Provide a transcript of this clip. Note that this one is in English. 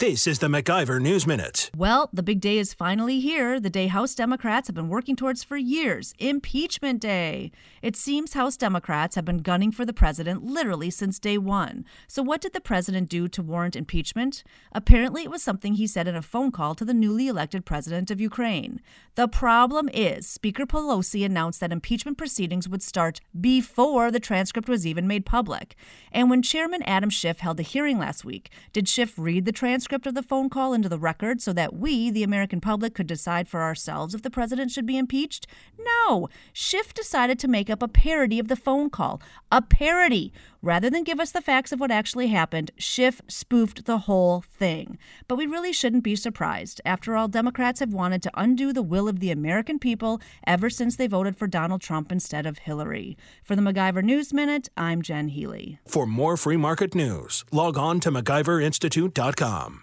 This is the MacIver News Minute. Well, the big day is finally here, the day House Democrats have been working towards for years Impeachment Day. It seems House Democrats have been gunning for the president literally since day one. So, what did the president do to warrant impeachment? Apparently, it was something he said in a phone call to the newly elected president of Ukraine. The problem is, Speaker Pelosi announced that impeachment proceedings would start before the transcript was even made public. And when Chairman Adam Schiff held a hearing last week, did Schiff read the transcript? Transcript of the phone call into the record so that we, the American public, could decide for ourselves if the president should be impeached? No. Schiff decided to make up a parody of the phone call. A parody. Rather than give us the facts of what actually happened, Schiff spoofed the whole thing. But we really shouldn't be surprised. After all, Democrats have wanted to undo the will of the American people ever since they voted for Donald Trump instead of Hillary. For the MacIver News Minute, I'm Jen Healy. For more free market news, log on to MacIverInstitute.com.